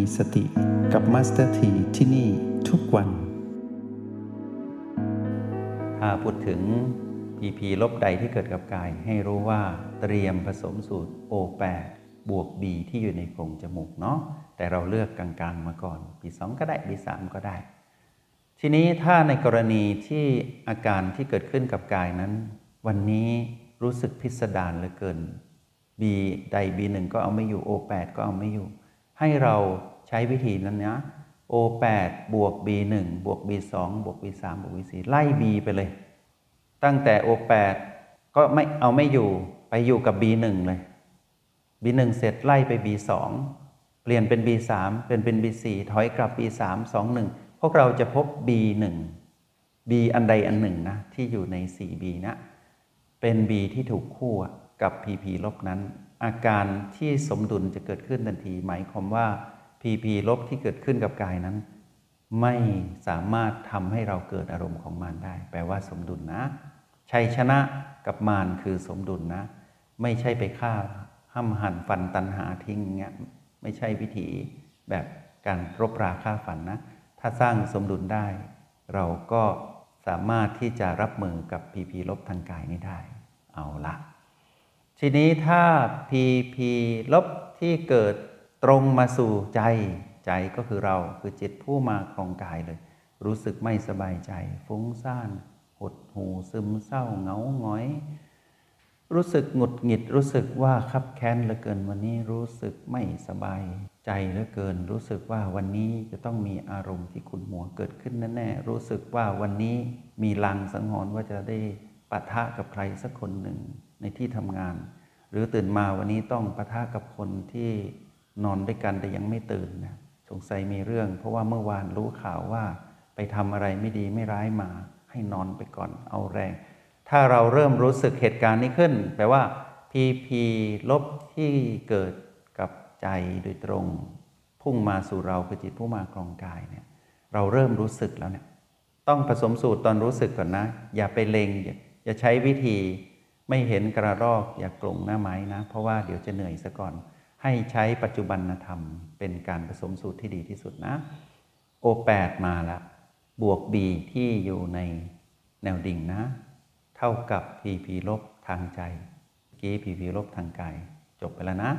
มีสติกับ Master T ที่นี่ทุกวัน ถ้าพูดถึง PP ลบใดที่เกิดกับกาย ให้รู้ว่าเตรียมผสมสูตร O8 บวก B ที่อยู่ในโพรงจมูกเนาะแต่เราเลือกกลางๆมาก่อน B2 ก็ได้ B3 ก็ได้ ทีนี้ถ้าในกรณีที่อาการที่เกิดขึ้นกับกายนั้น วันนี้รู้สึกพิสดารเหลือเกิน B ใด B1 ก็เอาไม่อยู่ O8 ก็เอาไม่อยู่ ให้เราใช้วิธีนั้นนะ O8 บวก B1 บวก B2 บวก B3 บวก B4 ไล่ B ไปเลย ตั้งแต่ O8 ก็ไม่เอาไม่อยู่ไปอยู่กับ B1 เลย B1 เสร็จไล่ไป B2 เปลี่ยนเป็น B3 เป็นเป็น B4 ถอยกลับ B3 2 1 พวกเราจะพบ B1 B อันใดอันหนึ่งนะที่อยู่ใน 4B นะ เป็น B ที่ถูกคู่กับ PP ลบนั้น อาการที่สมดุลจะเกิดขึ้นทันที หมายความว่า PP ลบที่เกิดขึ้นกับกายนั้น ไม่สามารถทำให้เราเกิดอารมณ์ของมารได้ แปลว่าสมดุลนะ ชัยชนะกับมารคือสมดุลนะ ไม่ใช่ไปฆ่าห้ำหั่นฟันตันหาทิ้งเงี้ยไม่ใช่วิธีแบบการรบราฆ่าฟันนะ ถ้าสร้างสมดุลได้ เราก็สามารถที่จะรับมือกับพีพีลบทางกายนี้ได้ เอาละ ทีนี้ถ้าพีพีลบที่เกิดตรงมาสู่ใจ ใจก็คือเราคือจิตผู้มาครองกายเลย รู้สึกไม่สบายใจ ฟุ้งซ่านหดหูซึมเศร้าเหงาหงอย รู้สึกหงุดหงิดรู้สึกว่าคับแค้นเหลือเกินวันนี้รู้สึกไม่สบายใจเหลือเกิน รู้สึกว่าวันนี้จะต้องมีอารมณ์ที่ขุ่นมัวเกิดขึ้นแน่ๆรู้สึกว่าวันนี้มีลางสังหรณ์ว่าจะได้ปะทะกับใครสักคนหนึ่ง ในที่ทำงาน หรือตื่นมาวันนี้ต้องปะทะกับคนที่นอนด้วยกันแต่ยังไม่ตื่นนะสงสัยมีเรื่อง เพราะว่าเมื่อวานรู้ข่าวว่าไปทำอะไรไม่ดีไม่ร้ายมา ให้นอนไปก่อนเอาแรง ถ้าเราเริ่มรู้สึกเหตุการณ์นี้ขึ้น แปลว่า PP ลบที่เกิดกับใจโดยตรง พุ่งมาสู่เราคือจิตผู้มากรองกายเนี่ยเราเริ่มรู้สึกแล้วเนี่ยต้องผสมสูตรตอนรู้สึกก่อนนะ อย่าไปเลงอยอย่าใช้วิธี ไม่เห็นกระรอกอย่ากลงหน้าไม้นะ เพราะว่าเดี๋ยวจะเหนื่อยซะก่อน ให้ใช้ปัจจุบันธรรม เป็นการผสมสูตรที่ดีที่สุดนะ O8 มาละ บวก B ที่อยู่ในแนวดิ่งนะ เท่ากับ PP ลบทางใจกี้ PP ลบทางกายจบไปแล้วนะ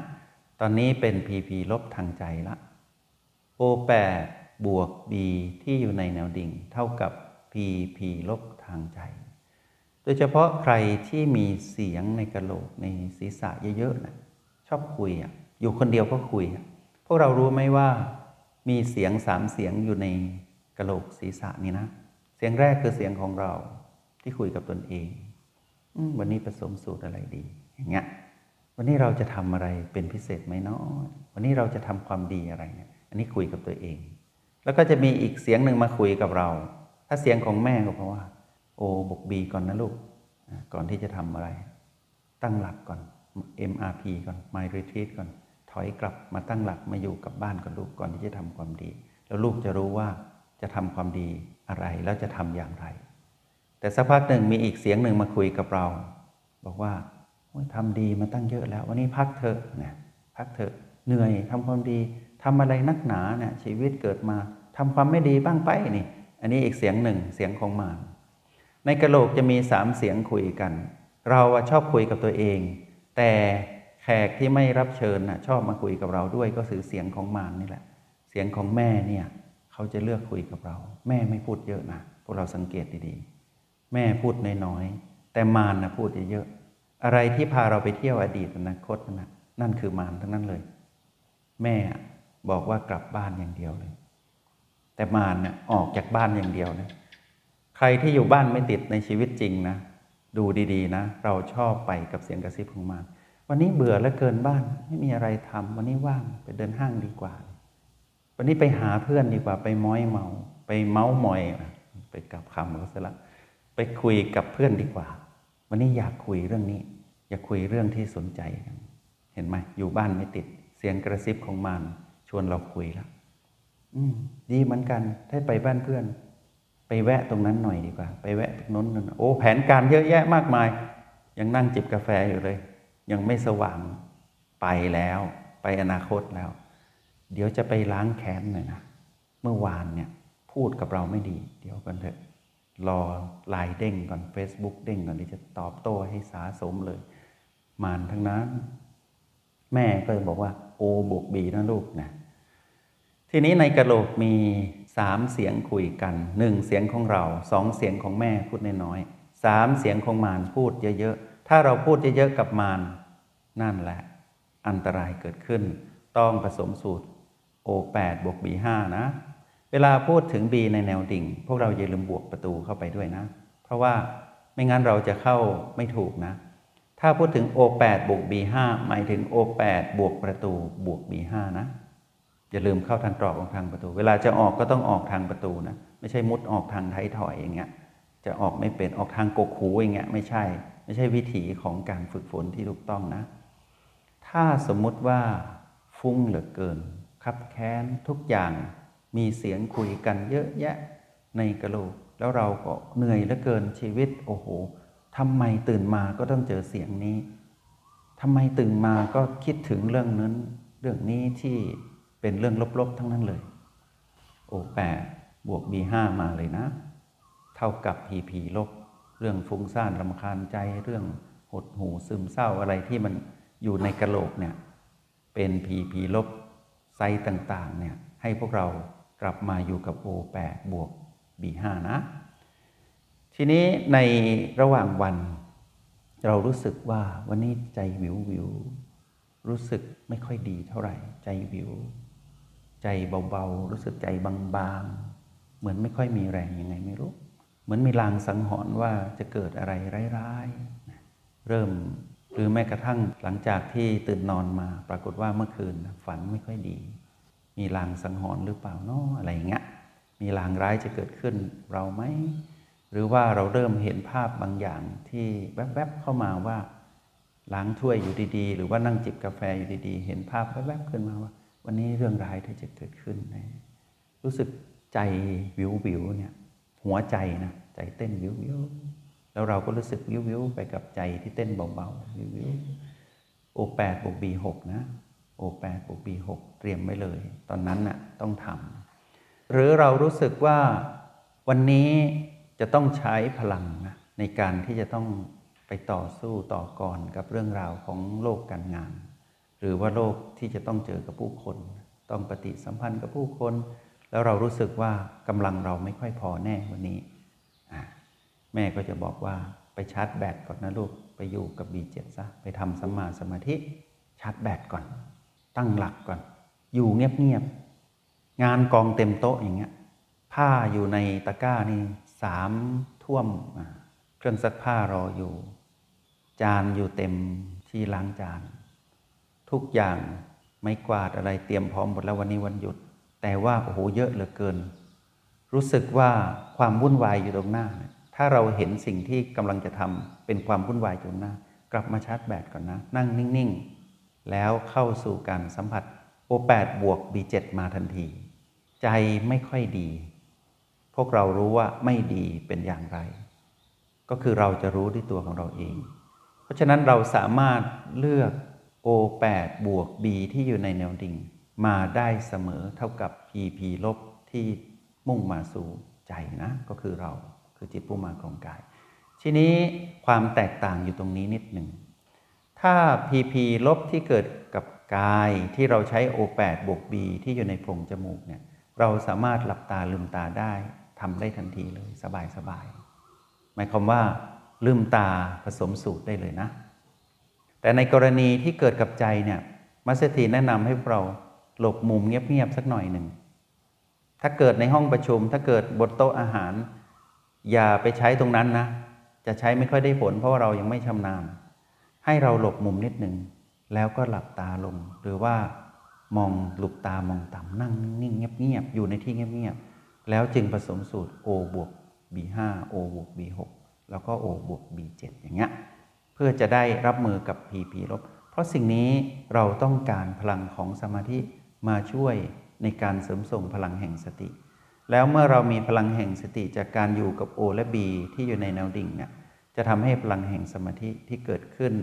ตอนนี้เป็น PP ลบทางใจละ O8 บวก B ที่อยู่ในแนวดิ่ง เท่ากับ PP ลบทางใจ โดยเฉพาะใครที่มีเสียงในกระโหลกในศีรษะเยอะๆนะชอบคุยอะอยู่คนเดียวก็คุย พวกเรารู้ไหมว่ามีเสียงสามเสียงอยู่ในกระโหลกศีรษะนี่นะ เสียงแรกคือเสียงของเราที่คุยกับตนเองอวันนี้ผสมสูตรอะไรดี อย่างเงี้ย วันนี้เราจะทำอะไรเป็นพิเศษไหมเนาะวันนี้เราจะทำความดีอะไรเนี่ย อันนี้คุยกับตัวเอง แล้วก็จะมีอีกเสียงหนึ่งมาคุยกับเรา ถ้าเสียงของแม่ก็เพราะว่า โอ้บกบีก่อนนะลูก ก่อนที่จะทำอะไร ตั้งหลักก่อน MRP ก่อน My Retreat ก่อน ถอยกลับมาตั้งหลักมาอยู่กับบ้านกับลูกก่อนที่จะทำความดี แล้วลูกจะรู้ว่าจะทำความดีอะไรแล้วจะทำอย่างไร แต่สักพักหนึ่งมีอีกเสียงหนึ่งมาคุยกับเรา บอกว่าทำดีมาตั้งเยอะแล้ว วันนี้พักเถอะนะพักเถอะเหนื่อยทำความดีทำอะไรนักหนาเนี่ยชีวิตเกิดมาทำความไม่ดีบ้างไปนี่ อันนี้อีกเสียงหนึ่งเสียงของมาร ในกระโหลกจะมีสามเสียงคุยกัน เราชอบคุยกับตัวเอง แต่แขกที่ไม่รับเชิญนะชอบมาคุยกับเราด้วยก็คือเสียงของมารนี่แหละ เสียงของแม่เนี่ยเขาจะเลือกคุยกับเรา แม่ไม่พูดเยอะนะพวกเราสังเกตดีๆ แม่พูดน้อยๆแต่มารนะพูดเยอะๆอะไรที่พาเราไปเที่ยวอดีตอนาคตนะนั่นคือมารทั้งนั้นเลย แม่บอกว่ากลับบ้านอย่างเดียวเลย แต่มารนี่ออกจากบ้านอย่างเดียวนะ รที่อยู่บ้านไม่ติดในชีวิตจริงนะ ดูดีๆนะ เราชอบไปกับเสียงกระซิบของมารวันนี้เบื่อแล้วเกินบ้าน ไม่มีอะไรทำวันนี้ว่างไปเดินห้างดีกว่า วันนี้ไปหาเพื่อนดีกว่า ไปม้อยเมา ไปเมาส์มอย ไปกับคำเสร็จละไปคุยกับเพื่อนดีกว่า วันนี้อยากคุยเรื่องนี้ อยากคุยเรื่องที่สนใจกันเห็นไหมอยู่บ้านไม่ติด เสียงกระซิบของมารชวนเราคุยแล้วอืมดีเหมือนกันถ้าไปบ้านเพื่อน ไปแวะตรงนั้นหน่อยดีกว่า ไปแวะตรงนั้นนโอ้แผนการเยอะแยะมากมาย ยังนั่งจิบกาแฟอยู่เลย ยังไม่สว่างไปแล้ว ไปอนาคตแล้ว เดี๋ยวจะไปล้างแค้นหน่อยนะเมื่อวานเนี่ยพูดกับเราไม่ดี เดี๋ยวกันเถอะรอไลน์เด้งก่อน Facebook เด้งก่อนที่จะตอบโต้ให้สาสมเลย มานทั้งนั้น แม่ก็เลยบอกว่า โอบวกบีนะลูกนะทีนี้ในกระโหลกมี สามเสียงคุยกันหนึ่งเสียงของเราสองเสียงของแม่พูดน้อยๆสามเสียงของมารพูดเยอะๆ ถ้าเราพูดเยอะๆกับมารนั่นแหละ อันตรายเกิดขึ้น ต้องผสมสูตร O8 บวก B5 นะ เวลาพูดถึง B ในแนวดิ่ง พวกเราอย่าลืมบวกประตูเข้าไปด้วยนะ เพราะว่าไม่งั้นเราจะเข้าไม่ถูกนะ ถ้าพูดถึง O8 บวก B5 หมายถึง O8 บวกประตูบวก B5 นะ อย่าลืมเข้าทางตรอกของทางประตู เวลาจะออกก็ต้องออกทางประตูนะไม่ใช่มุดออกทางไทยถอยอย่างเงี้ยจะออกไม่เป็นออกทางกกหูอย่างเงี้ยไม่ใช่ ไม่ใช่วิถีของการฝึกฝนที่ถูกต้องนะ ถ้าสมมุติว่าฟุ้งเหลือเกินคับแค้นทุกอย่างมีเสียงคุยกันเยอะแยะในกระโหลก แล้วเราก็เหนื่อยเหลือเกินชีวิตโอ้โหทำไมตื่นมาก็ต้องเจอเสียงนี้ทำไมตื่นมาก็คิดถึงเรื่องนั้น เรื่องนี้ที่ เป็นเรื่องลบๆทั้งนั้นเลย โอแปดบวกบีห้ามาเลยนะ เท่ากับพีพีลบ เรื่องฟุ้งซ่านรำคาญใจเรื่องหดหูซึมเศร้าอะไรที่มันอยู่ในกระโหลกเนี่ย เป็นพีพีลบไซต์ต่างๆเนี่ยให้พวกเรากลับมาอยู่กับ O8 บวก B5 นะ ทีนี้ในระหว่างวัน เรารู้สึกว่าวันนี้ใจวิววิวรู้สึกไม่ค่อยดีเท่าไหร่ใจวิว ใจเบาๆ รู้สึกใจบางๆ เหมือนไม่ค่อยมีแรงยังไงไม่รู้ เหมือนมีลางสังหรณ์ว่าจะเกิดอะไรร้ายๆ เริ่มหรือแม้กระทั่งหลังจากที่ตื่นนอนมา ปรากฏว่าเมื่อคืนฝันไม่ค่อยดี มีลางสังหรณ์หรือเปล่านาะอะไรอย่างเงี้ยมีลางร้ายจะเกิดขึ้นเราไหมหรือว่าเราเริ่มเห็นภาพบางอย่างที่แวบๆเข้ามาว่าล้างถ้วยอยู่ดีๆ หรือว่านั่งจิบกาแฟอยู่ดีๆ เห็นภาพแวบๆขึ้นมาว่า วันนี้เรื่องร้ายที่จะเกิดขึ้นนะรู้สึกใจวิววิวเนี่ยหัวใจนะใจเต้นวิววิวแล้วเราก็รู้สึกวิววิวไปกับใจที่เต้นเบาๆวิววิวโอแปดบวกบีหกนะโอแปดบวกบีหกเตรียมไว้เลย ตอนนั้นน่ะต้องทำหรือเรารู้สึกว่าวันนี้จะต้องใช้พลังนะในการที่จะต้องไปต่อสู้ต่อกรกับเรื่องราวของโลกการงาน หรือว่าโลกที่จะต้องเจอกับผู้คน ต้องปฏิสัมพันธ์กับผู้คน แล้วเรารู้สึกว่ากำลังเราไม่ค่อยพอแน่วันนี้ แม่ก็จะบอกว่าไปชาร์จแบตก่อนนะลูกไปอยู่กับ B7 ซะไปทำสัมมาสมาธิชาร์จแบตก่อน ตั้งหลักก่อน อยู่เงียบๆงานกองเต็มโต๊ะอย่างเงี้ยผ้าอยู่ในตะกร้านี่สามท่วมเครื่องซักผ้ารออยู่ จานอยู่เต็มที่ล้างจาน ทุกอย่างไม่กวาดอะไรเตรียมพร้อมหมดแล้ววันนี้วันหยุด แต่ว่าโอ้โหเยอะเหลือเกิน รู้สึกว่าความวุ่นวายอยู่ตรงหน้า ถ้าเราเห็นสิ่งที่กำลังจะทำเป็นความวุ่นวายอยู่ตรงหน้า กลับมาชาร์จแบตก่อนนะ นั่งนิ่งๆ แล้วเข้าสู่การสัมผัส O8 บวก B7 มาทันที ใจไม่ค่อยดี พวกเรารู้ว่าไม่ดีเป็นอย่างไร ก็คือเราจะรู้ด้วยตัวของเราเอง เพราะฉะนั้นเราสามารถเลือก O8 บวก B ที่อยู่ในแนวดิ่ง มาได้เสมอเท่ากับ PP ลบที่มุ่งมาสู่ใจนะ ก็คือเราคือจิตผู้มาของกาย ทีนี้ความแตกต่างอยู่ตรงนี้นิดหนึ่ง ถ้า PP ลบที่เกิดกับกายที่เราใช้ O8 บวก B ที่อยู่ในโพรงจมูกเนี่ยเราสามารถหลับตาลืมตาได้ทำได้ทันทีเลยสบายสบายหมายความว่าลืมตาผสมสูตรได้เลยนะ แต่ในกรณีที่เกิดกับใจเนี่ยมัสถีแนะนำให้เราหลบมุมเงียบๆสักหน่อยหนึ่ง ถ้าเกิดในห้องประชุม ถ้าเกิดบนโต๊ะอาหาร อย่าไปใช้ตรงนั้นนะ จะใช้ไม่ค่อยได้ผล เพราะว่าเรายังไม่ชำนาญ ให้เราหลบมุมนิดหนึ่ง แล้วก็หลับตาลง หรือว่ามองหลุบตามองต่ำนั่งนิ่งเงียบๆอยู่ในที่เงียบๆแล้วจึงผสมสูตร O บวก B5 O บวก B6 แล้วก็ O บวก B7 อย่างเงี้ย พื่อจะได้รับมือกับ PP ลบ เพราะสิ่งนี้เราต้องการพลังของสมาธิมาช่วยในการเสริมส่งพลังแห่งสติ แล้วเมื่อเรามีพลังแห่งสติจากการอยู่กับ O และ B ที่อยู่ในแนวดิ่งเนี่ยจะทำให้พลังแห่งสมาธิที่เกิดขึ้น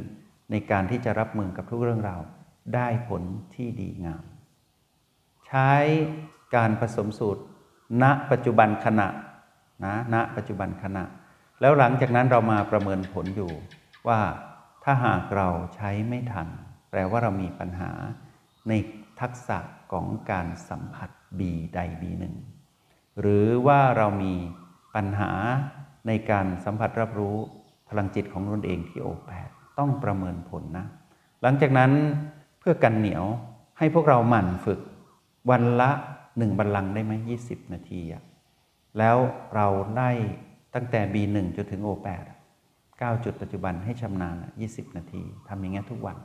ในการที่จะรับมือกับทุกเรื่องราวได้ผลที่ดีงาม ใช้การผสมสูตร ณปัจจุบันขณะนะณปัจจุบันขณะ แล้วหลังจากนั้นเรามาประเมินผลอยู่ ว่าถ้าหากเราใช้ไม่ทัน แปลว่าเรามีปัญหาในทักษะของการสัมผัสบีใดบีหนึ่งหรือว่าเรามีปัญหาในการสัมผัสรับรู้พลังจิตของตนเองที่โอแปดต้องประเมินผลนะ หลังจากนั้นเพื่อกันเหนียวให้พวกเราหมั่นฝึกวันละหนึ่งบัลลังก์ได้ไหมยี่สิบนาทีอะแล้วเราได้ตั้งแต่ B1 จนถึง O8 9 จุดปัจจุบันให้ชำนาญ 20 นาทีทำอย่างนี้ทุกวัน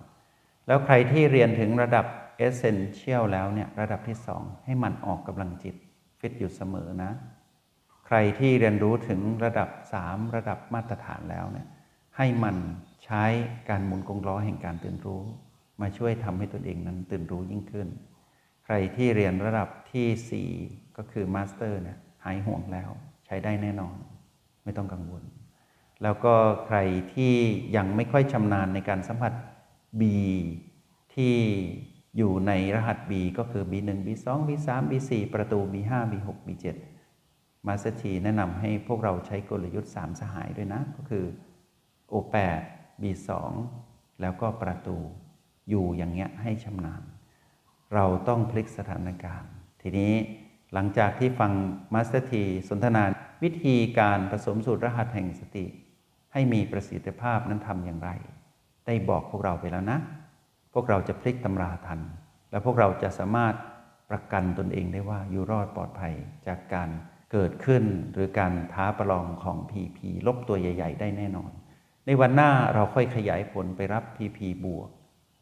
แล้วใครที่เรียนถึงระดับ Essential แล้วเนี่ยระดับที่ 2 ให้มันออกกำลังจิต ฟิตอยู่เสมอนะ ใครที่เรียนรู้ถึงระดับ 3 ระดับมาตรฐานแล้วเนี่ยให้มันใช้การหมุนกงล้อแห่งการตื่นรู้ มาช่วยทำให้ตนเองนั้นตื่นรู้ยิ่งขึ้น ใครที่เรียนระดับที่ 4 ก็คือ master เนี่ยหายห่วงแล้วใช้ได้แน่นอน ไม่ต้องกังวล แล้วก็ใครที่ยังไม่ค่อยชำนาญในการสัมผัส B ที่อยู่ในรหัส B ก็คือ B1 B2 B3 B4 ประตู B5 B6 B7 Master T แนะนำให้พวกเราใช้กลยุทธ์ 3 สหายด้วยนะ ก็คือ O8 B2 แล้วก็ประตูอยู่อย่างเงี้ยให้ชำนาญ เราต้องพลิกสถานการณ์ ทีนี้หลังจากที่ฟัง Master T สนทนาวิธีการผสมสูตรรหัสแห่งสติ ให้มีประสิทธิภาพนั้นทำอย่างไร ได้บอกพวกเราไปแล้วนะ พวกเราจะพลิกตำราทัน และพวกเราจะสามารถประกันตนเองได้ว่าอยู่รอดปลอดภัยจากการเกิดขึ้นหรือการท้าประลองของ PP ลบตัวใหญ่ ๆ ได้แน่นอน ในวันหน้าเราค่อยขยายผลไปรับ PP บวก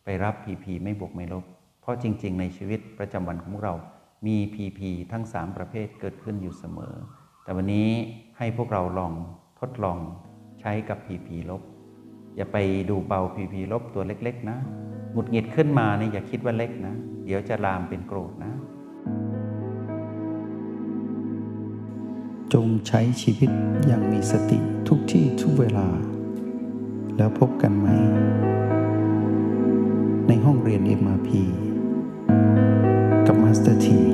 ไปรับ PP ไม่บวกไม่ลบ เพราะจริง ๆ ในชีวิตประจำวันของเรามี PP ทั้ง 3 ประเภทเกิดขึ้นอยู่เสมอ แต่วันนี้ให้พวกเราลองทดลอง ใช้กับ PP ลบ อย่าไปดูเบา PP ลบตัวเล็ก ๆ นะหงุดหงิดขึ้นมาเนี่ยอย่าคิดว่าเล็กนะ เดี๋ยวจะลามเป็นโกรธนะ จงใช้ชีวิตอย่างมีสติทุกที่ทุกเวลา แล้วพบกันใหม่ ในห้องเรียน MRP กับ Master T